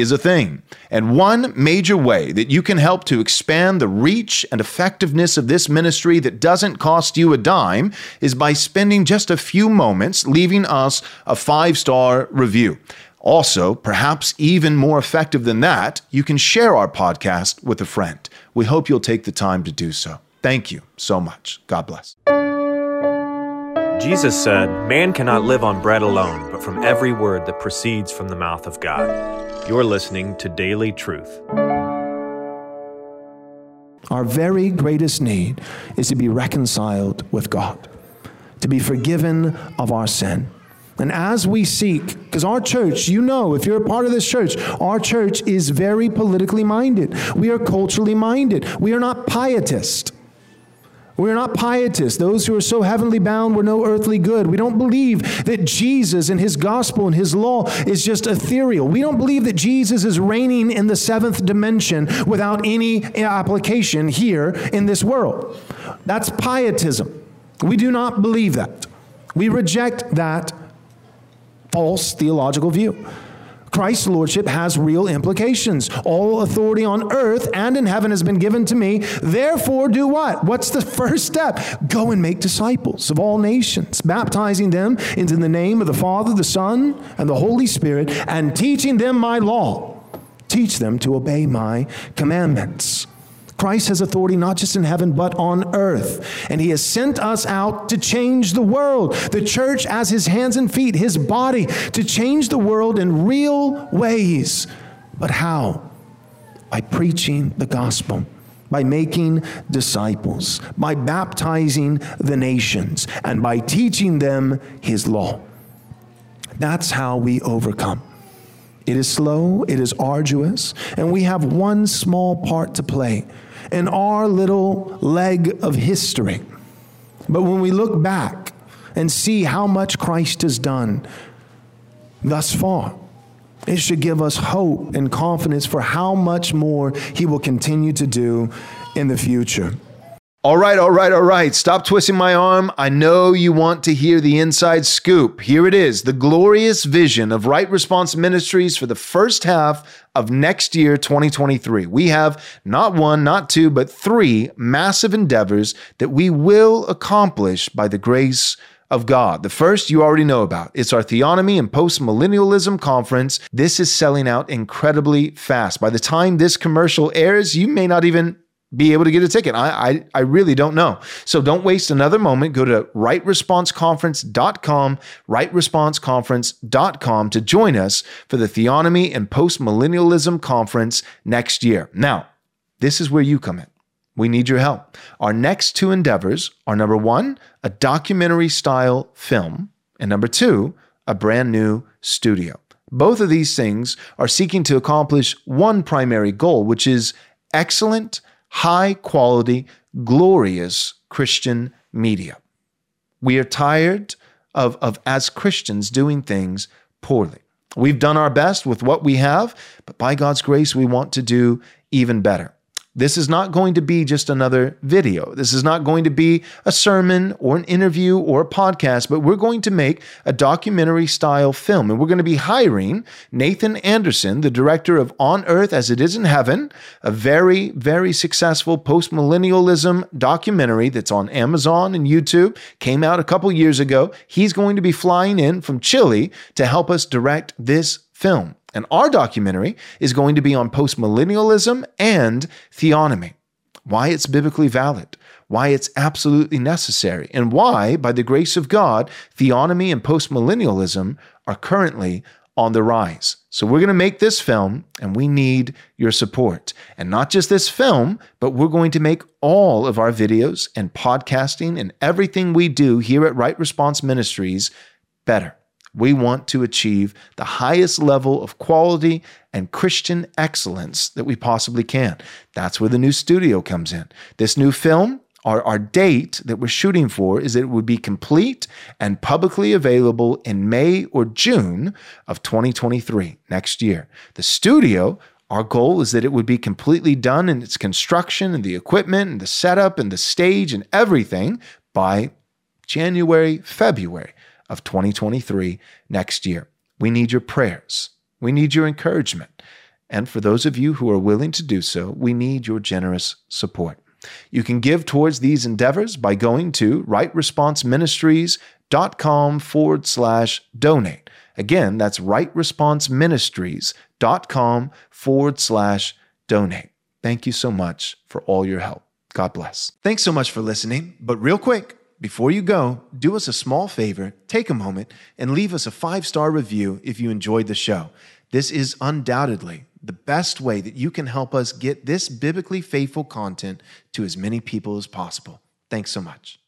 is a thing. And one major way that you can help to expand the reach and effectiveness of this ministry that doesn't cost you a dime is by spending just a few moments leaving us a five star review. Also, perhaps even more effective than that, you can share our podcast with a friend. We hope you'll take the time to do so. Thank you so much. God bless. Jesus said, Man cannot live on bread alone, but from every word that proceeds from the mouth of God. You're listening to Daily Truth. Our very greatest need is to be reconciled with God, to be forgiven of our sin. And as we seek, because our church, you know, if you're a part of this church, our church is very politically minded. We are culturally minded. We are not pietist. We're not pietists. Those who are so heavenly bound were no earthly good. We don't believe that Jesus and his gospel and his law is just ethereal. We don't believe that Jesus is reigning in the seventh dimension without any application here in this world. That's pietism. We do not believe that. We reject that false theological view. Christ's lordship has real implications. All authority on earth and in heaven has been given to me. Therefore, do what? What's the first step? Go and make disciples of all nations, baptizing them into the name of the Father, the Son, and the Holy Spirit, and teaching them my law. Teach them to obey my commandments. Christ has authority not just in heaven, but on earth. And he has sent us out to change the world. The church as his hands and feet, his body, to change the world in real ways. But how? By preaching the gospel by making disciples, by baptizing the nations, and by teaching them his law. That's how we overcome. It is slow, it is arduous, and we have one small part to play in our little leg of history. But when we look back and see how much Christ has done thus far, it should give us hope and confidence for how much more he will continue to do in the future. All right, all right, all right. Stop twisting my arm. I know you want to hear the inside scoop. Here it is the glorious vision of Right Response Ministries for the first half of next year, 2023. We have not one, not two, but three massive endeavors that we will accomplish by the grace of God. The first you already know about. It's our Theonomy and Postmillennialism Conference. This is selling out incredibly fast. By the time this commercial airs, you may not even be able to get a ticket. I, I, I really don't know. So don't waste another moment. Go to rightresponseconference.com, rightresponseconference.com to join us for the Theonomy and Postmillennialism Conference next year. Now, this is where you come in. We need your help. Our next two endeavors are number one, a documentary style film, and number two, a brand new studio. Both of these things are seeking to accomplish one primary goal, which is excellent high quality, glorious Christian media. We are tired of, of, as Christians, doing things poorly. We've done our best with what we have, but by God's grace, we want to do even better. This is not going to be just another video. This is not going to be a sermon or an interview or a podcast, but we're going to make a documentary style film. And we're going to be hiring Nathan Anderson, the director of On Earth as It Is in Heaven, a very, very successful post millennialism documentary that's on Amazon and YouTube, came out a couple years ago. He's going to be flying in from Chile to help us direct this film. And our documentary is going to be on postmillennialism and theonomy, why it's biblically valid, why it's absolutely necessary, and why, by the grace of God, theonomy and postmillennialism are currently on the rise. So we're going to make this film and we need your support. And not just this film, but we're going to make all of our videos and podcasting and everything we do here at Right Response Ministries better. We want to achieve the highest level of quality and Christian excellence that we possibly can. That's where the new studio comes in. This new film, Our, our date that we're shooting for is that it would be complete and publicly available in May or June of 2023, next year. The studio, our goal is that it would be completely done in its construction and the equipment and the setup and the stage and everything by January, February of 2023, next year. We need your prayers. We need your encouragement. And for those of you who are willing to do so, we need your generous support. You can give towards these endeavors by going to rightresponseministries.com forward slash donate. Again, that's rightresponseministries.com forward slash donate. Thank you so much for all your help. God bless. Thanks so much for listening. But real quick, before you go, do us a small favor, take a moment, and leave us a five star review if you enjoyed the show. This is undoubtedly the best way that you can help us get this biblically faithful content to as many people as possible. Thanks so much.